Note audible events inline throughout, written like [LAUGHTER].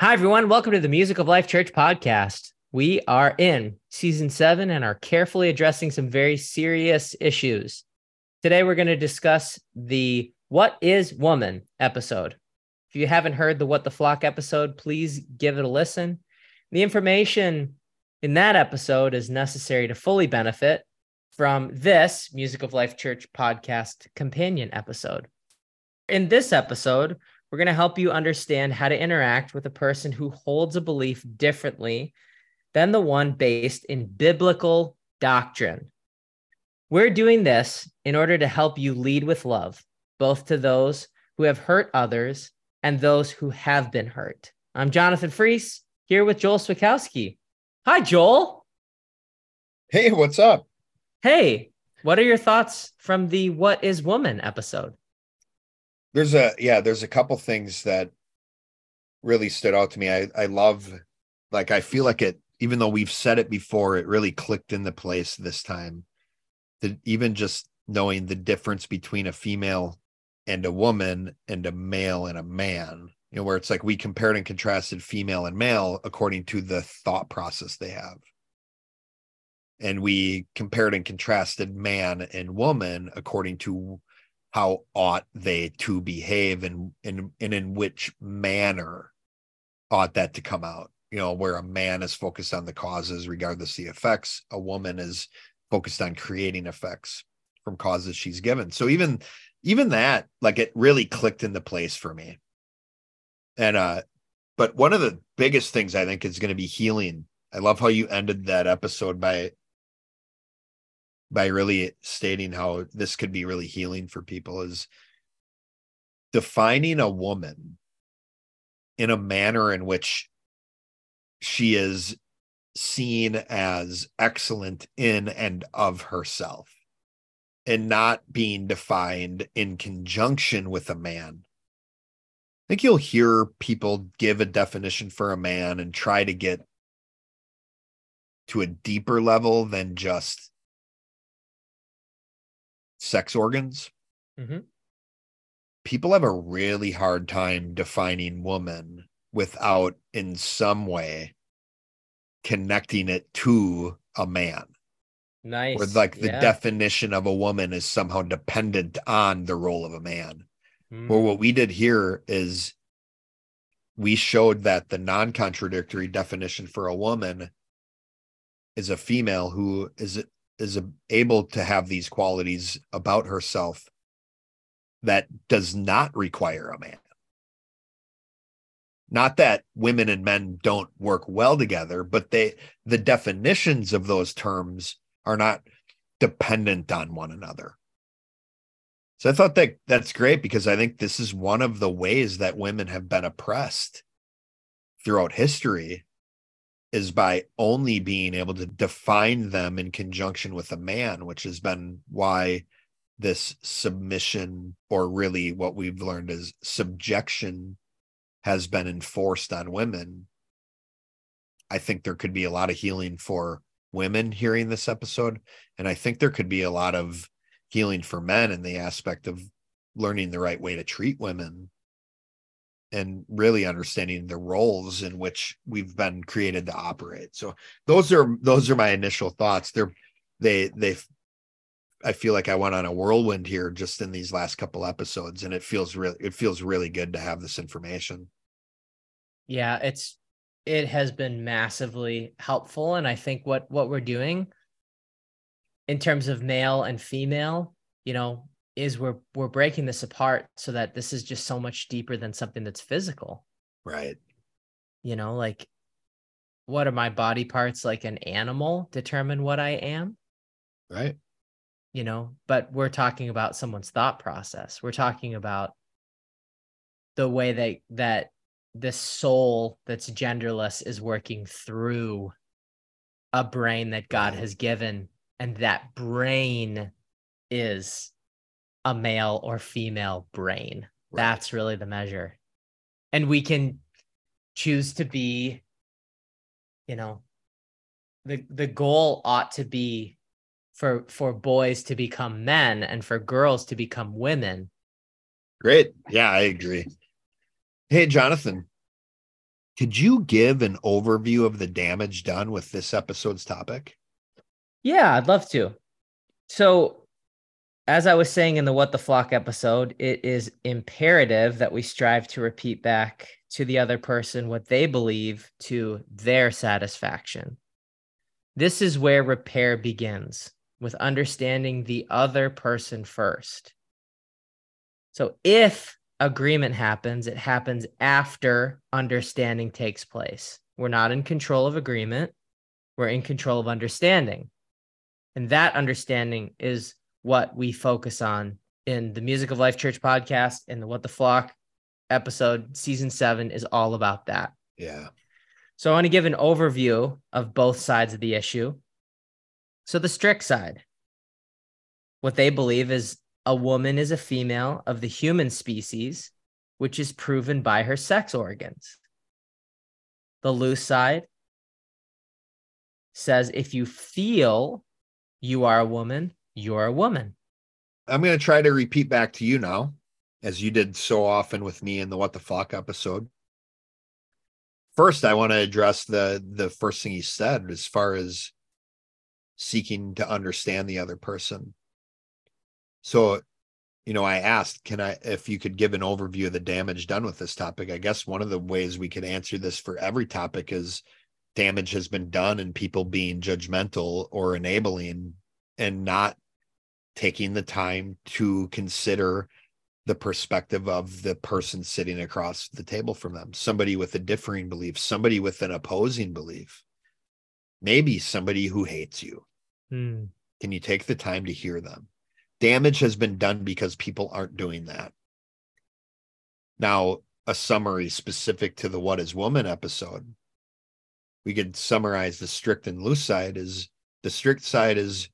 Hi, everyone. Welcome to the Music of Life Church podcast. We are in season seven and are carefully addressing some very serious issues. Today, we're going to discuss the What is Woman episode. If you haven't heard the What the Flock episode, please give it a listen. The information in that episode is necessary to fully benefit from this Music of Life Church podcast companion episode. In this episode, we're going to help you understand how to interact with a person who holds a belief differently than the one based in biblical doctrine. We're doing this in order to help you lead with love, both to those who have hurt others and those who have been hurt. I'm Jonathan Fries here with Joel Swikowski. Hi, Joel. Hey, what's up? Hey, what are your thoughts from the What is Woman episode? There's a yeah, there's a couple things that really stood out to me. I I love like I feel like it even though we've said it before, it really clicked into place this time. That even just knowing the difference between a female and a woman and a male and a man, you know, where it's like we compared and contrasted female and male according to the thought process they have. And we compared and contrasted man and woman according to how ought they to behave and, and, and in which manner ought that to come out? You know where a man is focused on the causes regardless the effects a woman is focused on creating effects from causes she's given. So even even that like it really clicked into place for me. And uh but one of the biggest things i think is going to be healing. I love how you ended that episode by by really stating how this could be really healing for people is defining a woman in a manner in which she is seen as excellent in and of herself and not being defined in conjunction with a man. I think you'll hear people give a definition for a man and try to get to a deeper level than just sex organs. Mm-hmm. People have a really hard time defining woman without, in some way, connecting it to a man. Nice. Or like the yeah. definition of a woman is somehow dependent on the role of a man. Mm. Well, what we did here is we showed that the non contradictory definition for a woman is a female who is is able to have these qualities about herself that does not require a man. Not that women and men don't work well together, but they the definitions of those terms are not dependent on one another. So I thought that that's great because I think this is one of the ways that women have been oppressed throughout history is by only being able to define them in conjunction with a man, which has been why this submission, or really what we've learned is subjection, has been enforced on women. I think there could be a lot of healing for women hearing this episode. And I think there could be a lot of healing for men in the aspect of learning the right way to treat women and really understanding the roles in which we've been created to operate. So those are those are my initial thoughts. They're they they I feel like I went on a whirlwind here just in these last couple episodes and it feels really it feels really good to have this information. Yeah, it's it has been massively helpful and I think what what we're doing in terms of male and female, you know, is we're we're breaking this apart so that this is just so much deeper than something that's physical. Right. You know, like what are my body parts like an animal determine what I am? Right. You know, but we're talking about someone's thought process. We're talking about the way that that this soul that's genderless is working through a brain that God has given and that brain is a male or female brain. Right. That's really the measure. And we can choose to be, you know, the the goal ought to be for for boys to become men and for girls to become women. Great. Yeah, I agree. Hey, Jonathan, Could you give an overview of the damage done with this episode's topic? Yeah, I'd love to. So, as I was saying in the What the Flock episode, it is imperative that we strive to repeat back to the other person what they believe to their satisfaction. This is where repair begins with understanding the other person first. So, if agreement happens, it happens after understanding takes place. We're not in control of agreement, we're in control of understanding. And that understanding is what we focus on in the Music of Life Church podcast and the What the Flock episode, season seven, is all about that. Yeah. So I want to give an overview of both sides of the issue. So the strict side, what they believe is a woman is a female of the human species, which is proven by her sex organs. The loose side says if you feel you are a woman, you're a woman. I'm going to try to repeat back to you now, as you did so often with me in the What the Flock episode. First, I want to address the the first thing he said as far as seeking to understand the other person. So, you know, I asked, can I, if you could give an overview of the damage done with this topic? I guess one of the ways we could answer this for every topic is damage has been done and people being judgmental or enabling and not taking the time to consider the perspective of the person sitting across the table from them. Somebody with a differing belief somebody with an opposing belief. Maybe somebody who hates you. Hmm. can you take the time to hear them? Damage has been done because people aren't doing that. Now a summary specific to the what is woman episode. We could summarize the strict and loose side is the strict side is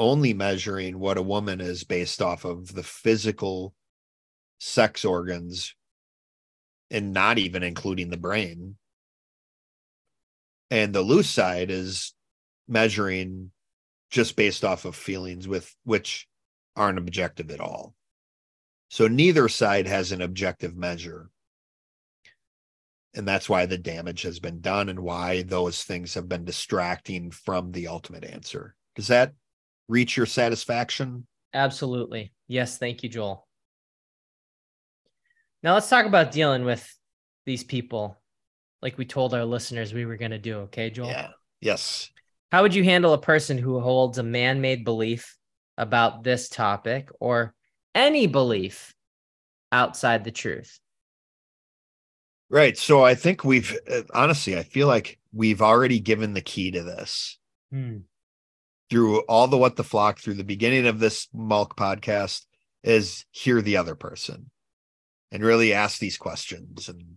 only measuring what a woman is based off of the physical sex organs and not even including the brain. And the loose side is measuring just based off of feelings with which aren't objective at all. So neither side has an objective measure. And that's why the damage has been done and why those things have been distracting from the ultimate answer. Does that reach your satisfaction Absolutely. Yes. Thank you, Joel. Now let's talk about dealing with these people like we told our listeners we were going to do. Okay, Joel? yeah yes How would you handle a person who holds a man made belief about this topic or any belief outside the truth? right so i think we've uh, honestly i feel like we've already given the key to this through all the what the flock through the beginning of this MOLC podcast is hear the other person and really ask these questions and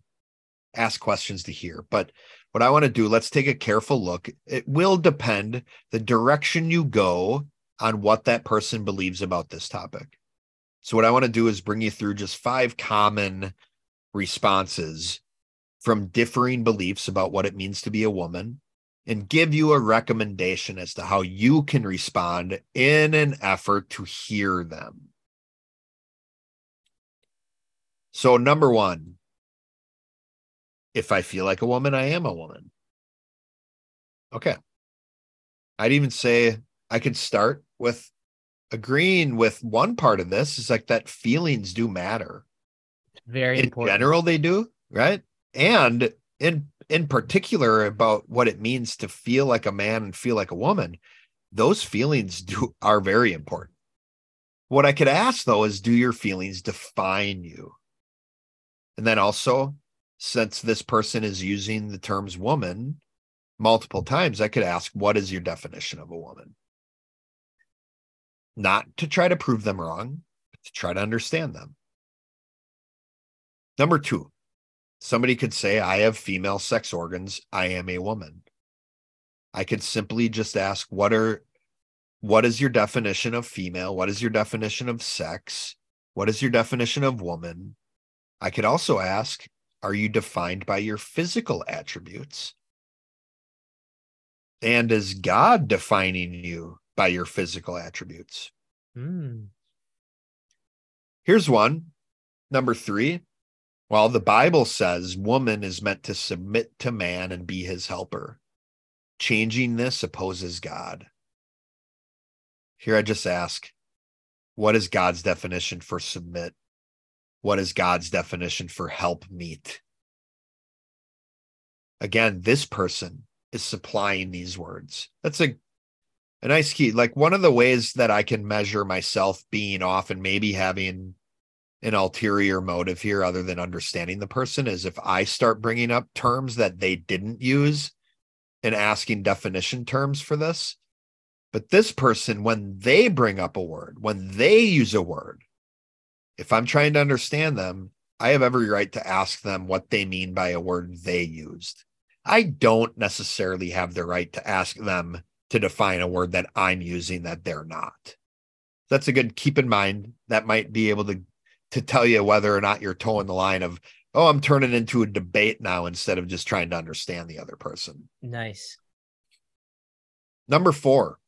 ask questions to hear. But what i want to do let's take a careful look. It will depend the direction you go on what that person believes about this topic. So what i want to do is bring you through just five common responses from differing beliefs about what it means to be a woman and give you a recommendation as to how you can respond in an effort to hear them. So, number one, if I feel like a woman, I am a woman. Okay. I'd even say I could start with agreeing with one part of this is like that feelings do matter. Very In important. general, they do, right? And in in particular about what it means to feel like a man and feel like a woman, those feelings do are very important. What I could ask though is do your feelings define you? And then also, since this person is using the terms woman multiple times, I could ask, what is your definition of a woman? Not to try to prove them wrong, but to try to understand them. Number two, somebody could say, I have female sex organs. I am a woman. I could simply just ask, what are what is your definition of female? What is your definition of sex? What is your definition of woman? I could also ask, are you defined by your physical attributes? And is God defining you by your physical attributes? Hmm. Here's one. Number three. Well, the Bible says woman is meant to submit to man and be his helper. Changing this opposes God. Here I just ask, what is God's definition for submit? What is God's definition for help meet? Again, this person is supplying these words. That's a a nice key. Like one of the ways that I can measure myself being off and maybe having an ulterior motive here other than understanding the person is if I start bringing up terms that they didn't use and asking definition terms for this. But this person, when they bring up a word, when they use a word, if I'm trying to understand them, I have every right to ask them what they mean by a word they used. I don't necessarily have the right to ask them to define a word that I'm using that they're not. That's a good keep in mind. That might be able to to tell you whether or not you're toeing the line of, oh, I'm turning into a debate now instead of just trying to understand the other person. Nice. Number four.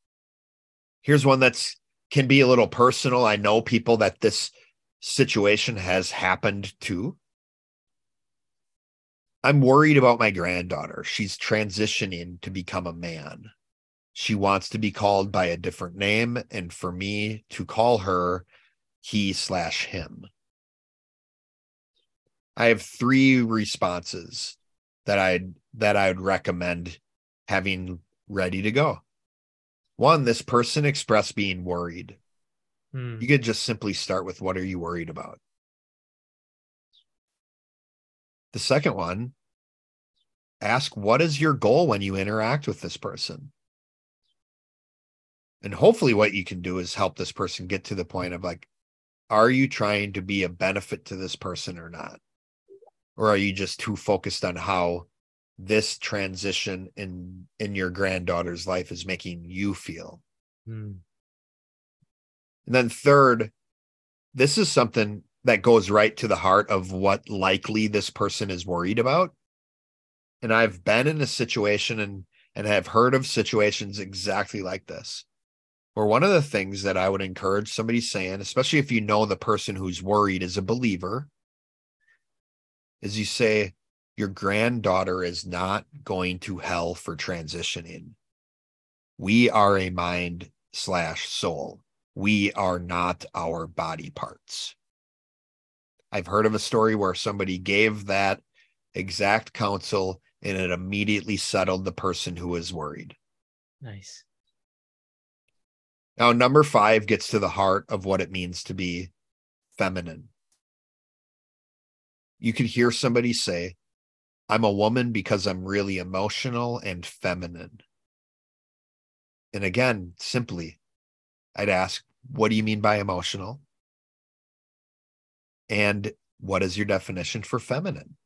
Here's one that's can be a little personal. I know people that this situation has happened to. I'm worried about my granddaughter. She's transitioning to become a man. She wants to be called by a different name, and for me to call her he slash him. I have three responses that I'd that I would recommend having ready to go. One, this person expressed being worried. Hmm. You could just simply start with what are you worried about? The second one, ask what is your goal when you interact with this person? And hopefully, what you can do is help this person get to the point of like, are you trying to be a benefit to this person or not? Or are you just too focused on how this transition in in your granddaughter's life is making you feel? Hmm. And then third, this is something that goes right to the heart of what likely this person is worried about. And I've been in a situation and and have heard of situations exactly like this. Where one of the things that I would encourage somebody saying, especially if you know the person who's worried is a believer, is you say, Your granddaughter is not going to hell for transitioning. We are a mind slash soul we are not our body parts. I've heard of a story where somebody gave that exact counsel and it immediately settled the person who was worried. Nice. Now, number five gets to the heart of what it means to be feminine. You could hear somebody say, I'm a woman because I'm really emotional and feminine. And again, simply, I'd ask, what do you mean by emotional? And what is your definition for feminine?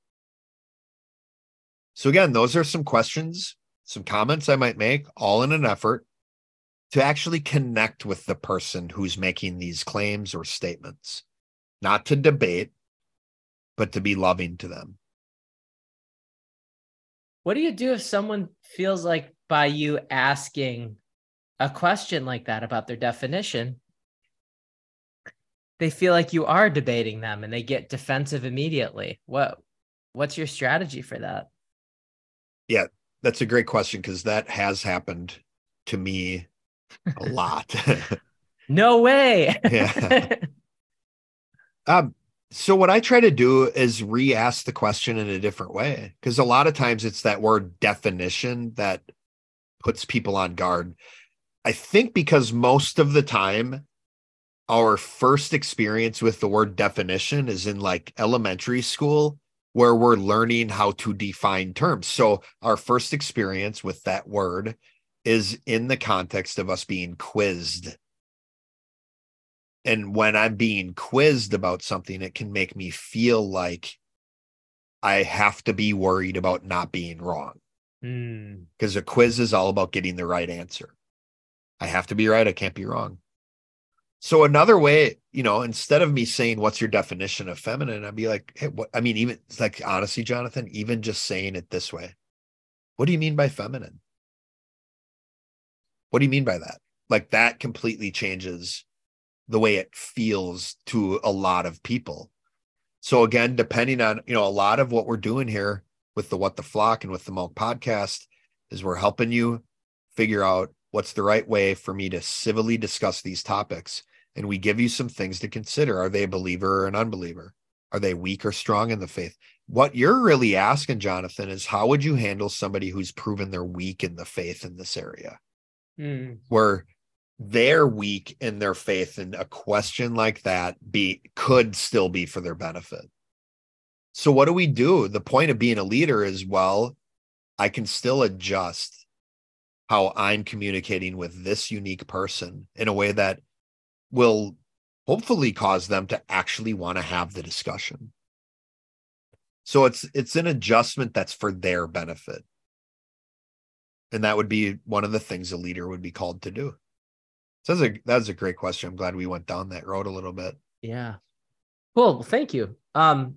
So, again, those are some questions, some comments I might make, all in an effort to actually connect with the person who's making these claims or statements, not to debate, but to be loving to them. What do you do if someone feels like by you asking a question like that about their definition, they feel like you are debating them and they get defensive immediately. What what's your strategy for that? Yeah, that's a great question because that has happened to me a [LAUGHS] lot. [LAUGHS] no way. yeah. [LAUGHS] Um so what I try to do is re-ask the question in a different way because a lot of times it's that word definition that puts people on guard. I think because most of the time, our first experience with the word definition is in like elementary school, where we're learning how to define terms. So, our first experience with that word is in the context of us being quizzed. And when I'm being quizzed about something, it can make me feel like I have to be worried about not being wrong. Because mm. a quiz is all about getting the right answer. I have to be right. I can't be wrong. So another way, you know, instead of me saying what's your definition of feminine, I'd be like, hey, what I mean, even like honestly, Jonathan, even just saying it this way. What do you mean by feminine? What do you mean by that? Like that completely changes the way it feels to a lot of people. So again, depending on, you know, a lot of what we're doing here with the What the Flock and with the MOLC podcast is we're helping you figure out what's the right way for me to civilly discuss these topics. And we give you some things to consider. Are they a believer or an unbeliever? Are they weak or strong in the faith? What you're really asking, Jonathan, is how would you handle somebody who's proven they're weak in the faith in this area? Mm. Where they're weak in their faith and a question like that be could still be for their benefit. So what do we do? The point of being a leader is well i can still adjust how i'm communicating with this unique person in a way that will hopefully cause them to actually want to have the discussion. So it's it's an adjustment that's for their benefit. And that would be one of the things a leader would be called to do so that's a that's a great question. I'm glad we went down that road a little bit. Yeah. Cool. Thank you. Um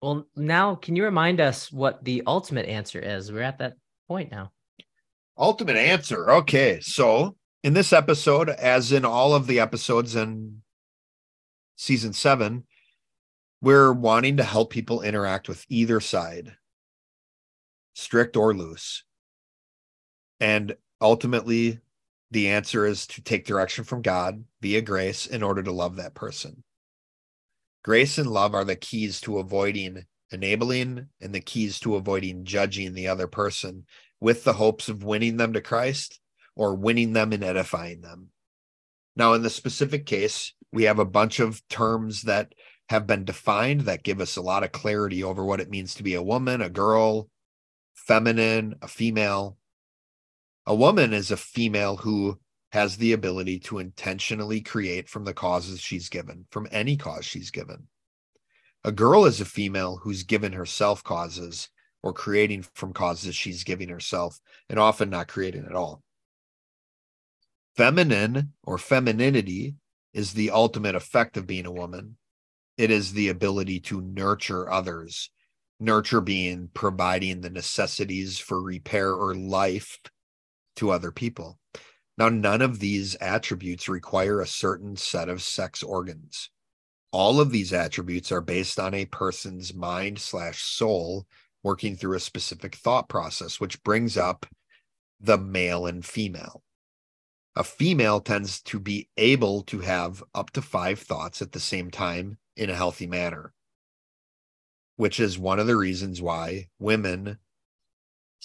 well now can you remind us what the ultimate answer is? We're at that point now. Ultimate answer. Okay. So in this episode, as in all of the episodes in season seven, we're wanting to help people interact with either side, strict or loose. And ultimately, the answer is to take direction from God via grace in order to love that person. Grace and love are the keys to avoiding enabling and the keys to avoiding judging the other person with the hopes of winning them to Christ or winning them and edifying them. Now, in the specific case, we have a bunch of terms that have been defined that give us a lot of clarity over what it means to be a woman, a girl, feminine, a female. A woman is a female who has the ability to intentionally create from the causes she's given, from any cause she's given. A girl is a female who's given herself causes or creating from causes she's giving herself and often not creating at all. Feminine or femininity is the ultimate effect of being a woman. It is the ability to nurture others, nurture being providing the necessities for repair or life to other people. Now, none of these attributes require a certain set of sex organs. All of these attributes are based on a person's mind slash soul working through a specific thought process, which brings up the male and female. A female tends to be able to have up to five thoughts at the same time in a healthy manner, which is one of the reasons why women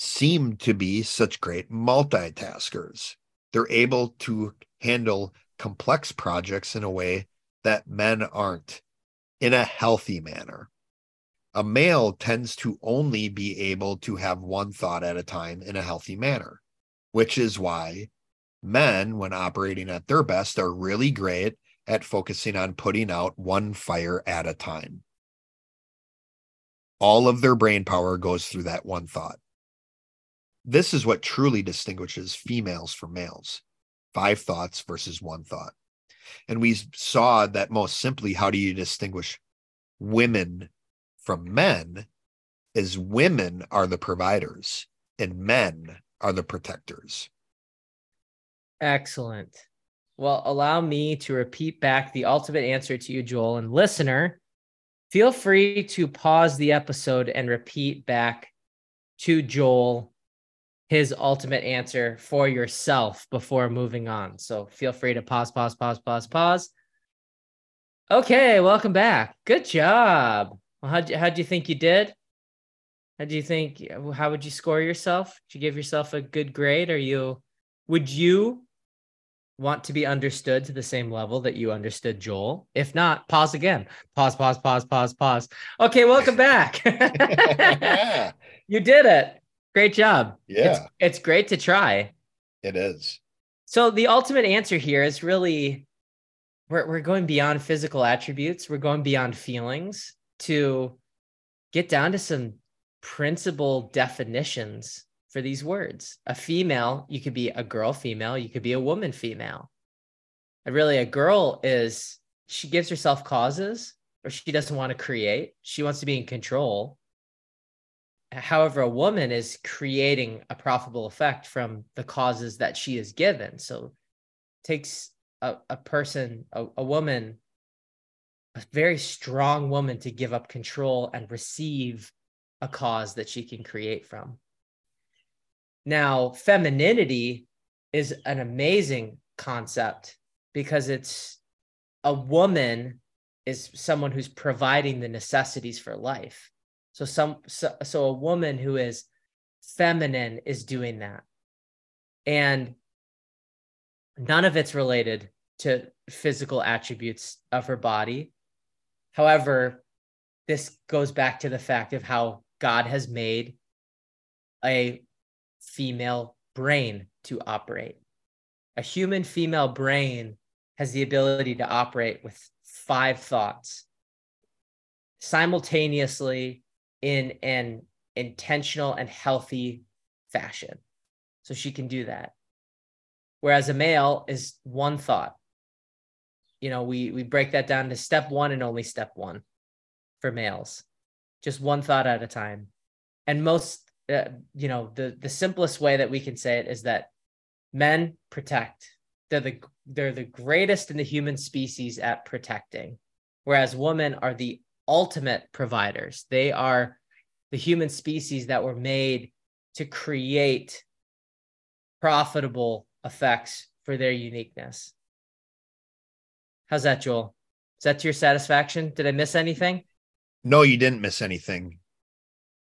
seem to be such great multitaskers. They're able to handle complex projects in a way that men aren't in a healthy manner. A male tends to only be able to have one thought at a time in a healthy manner, which is why men, when operating at their best, are really great at focusing on putting out one fire at a time. All of their brain power goes through that one thought. This is what truly distinguishes females from males five thoughts versus one thought. And we saw that most simply, how do you distinguish women from men? Is women are the providers and men are the protectors. Excellent. Well, allow me to repeat back the ultimate answer to you, Joel. And listener, feel free to pause the episode and repeat back to Joel his ultimate answer for yourself before moving on. So feel free to pause, pause, pause, pause, pause. Okay, welcome back. Good job. Well, how'd you, how'd you think you did? How do you think? How would you score yourself? Did you give yourself a good grade? Are you? Would you want to be understood to the same level that you understood Joel? If not, pause again. Pause, pause, pause, pause, pause. Okay, welcome back. [LAUGHS] [LAUGHS] you did it. Great job. Yeah. It's, it's great to try. It is. So the ultimate answer here is really we're we're going beyond physical attributes. We're going beyond feelings to get down to some principle definitions for these words. A female, you could be a girl female, you could be a woman female. And really a girl is she gives herself causes or she doesn't want to create. She wants to be in control however a woman is creating a profitable effect from the causes that she is given so takes a, a person a, a woman a very strong woman to give up control and receive a cause that she can create from. Now, femininity is an amazing concept because it's a woman is someone who's providing the necessities for life. So some so, so a woman who is feminine is doing that. And none of it's related to physical attributes of her body. However, this goes back to the fact of how God has made a female brain to operate. A human female brain has the ability to operate with five thoughts simultaneously in an intentional and healthy fashion. So she can do that. Whereas a male is one thought. You know, we we break that down to step 1 and only step 1 for males. Just one thought at a time. And most uh, you know, the the simplest way that we can say it is that men protect. They're the they're the greatest in the human species at protecting. Whereas women are the ultimate providers. They are the human species that were made to create profitable effects for their uniqueness. How's that, Joel? Is that to your satisfaction? Did I miss anything? No, you didn't miss anything.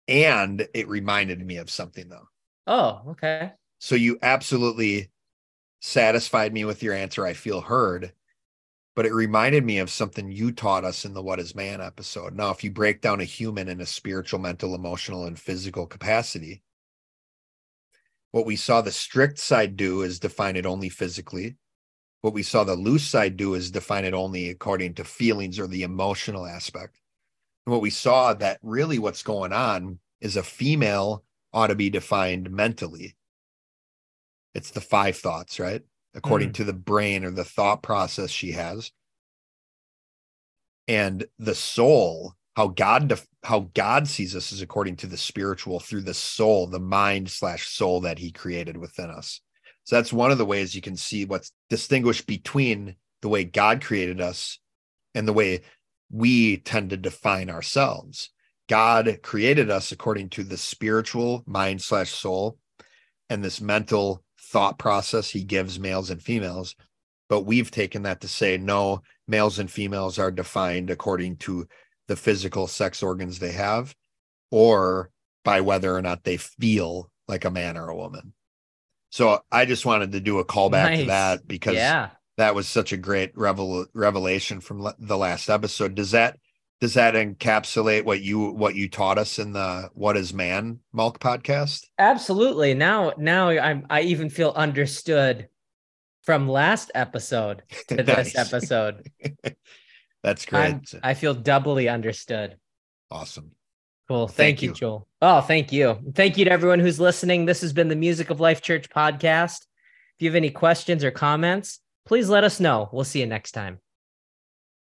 And it reminded me of something, though. Oh, okay. So you absolutely satisfied me with your answer. I feel heard but it reminded me of something you taught us in the What is Man episode. Now, if you break down a human in a spiritual, mental, emotional, and physical capacity, what we saw the strict side do is define it only physically. What we saw the loose side do is define it only according to feelings or the emotional aspect. And what we saw that really what's going on is a female ought to be defined mentally. It's the five thoughts, right? According mm. to the brain or the thought process she has. And the soul how god def- how god sees us is according to the spiritual through the soul the mind slash soul that he created within us. So that's one of the ways you can see what's distinguished between the way god created us and the way we tend to define ourselves. God created us according to the spiritual mind slash soul and this mental thought process he gives males and females but we've taken that to say no males and females are defined according to the physical sex organs they have or by whether or not they feel like a man or a woman so i just wanted to do a callback nice. to that because yeah. that was such a great revel- revelation from the last episode does that does that encapsulate what you what you taught us in the what is man MOLC podcast? Absolutely. Now now i'm i even feel understood from last episode to [LAUGHS] this episode. [LAUGHS] That's great. I'm, i feel doubly understood. Awesome. Cool. Thank, thank you, you. Joel. Oh thank you. Thank you to everyone who's listening. This has been the music of life church podcast. If you have any questions or comments please let us know. We'll see you next time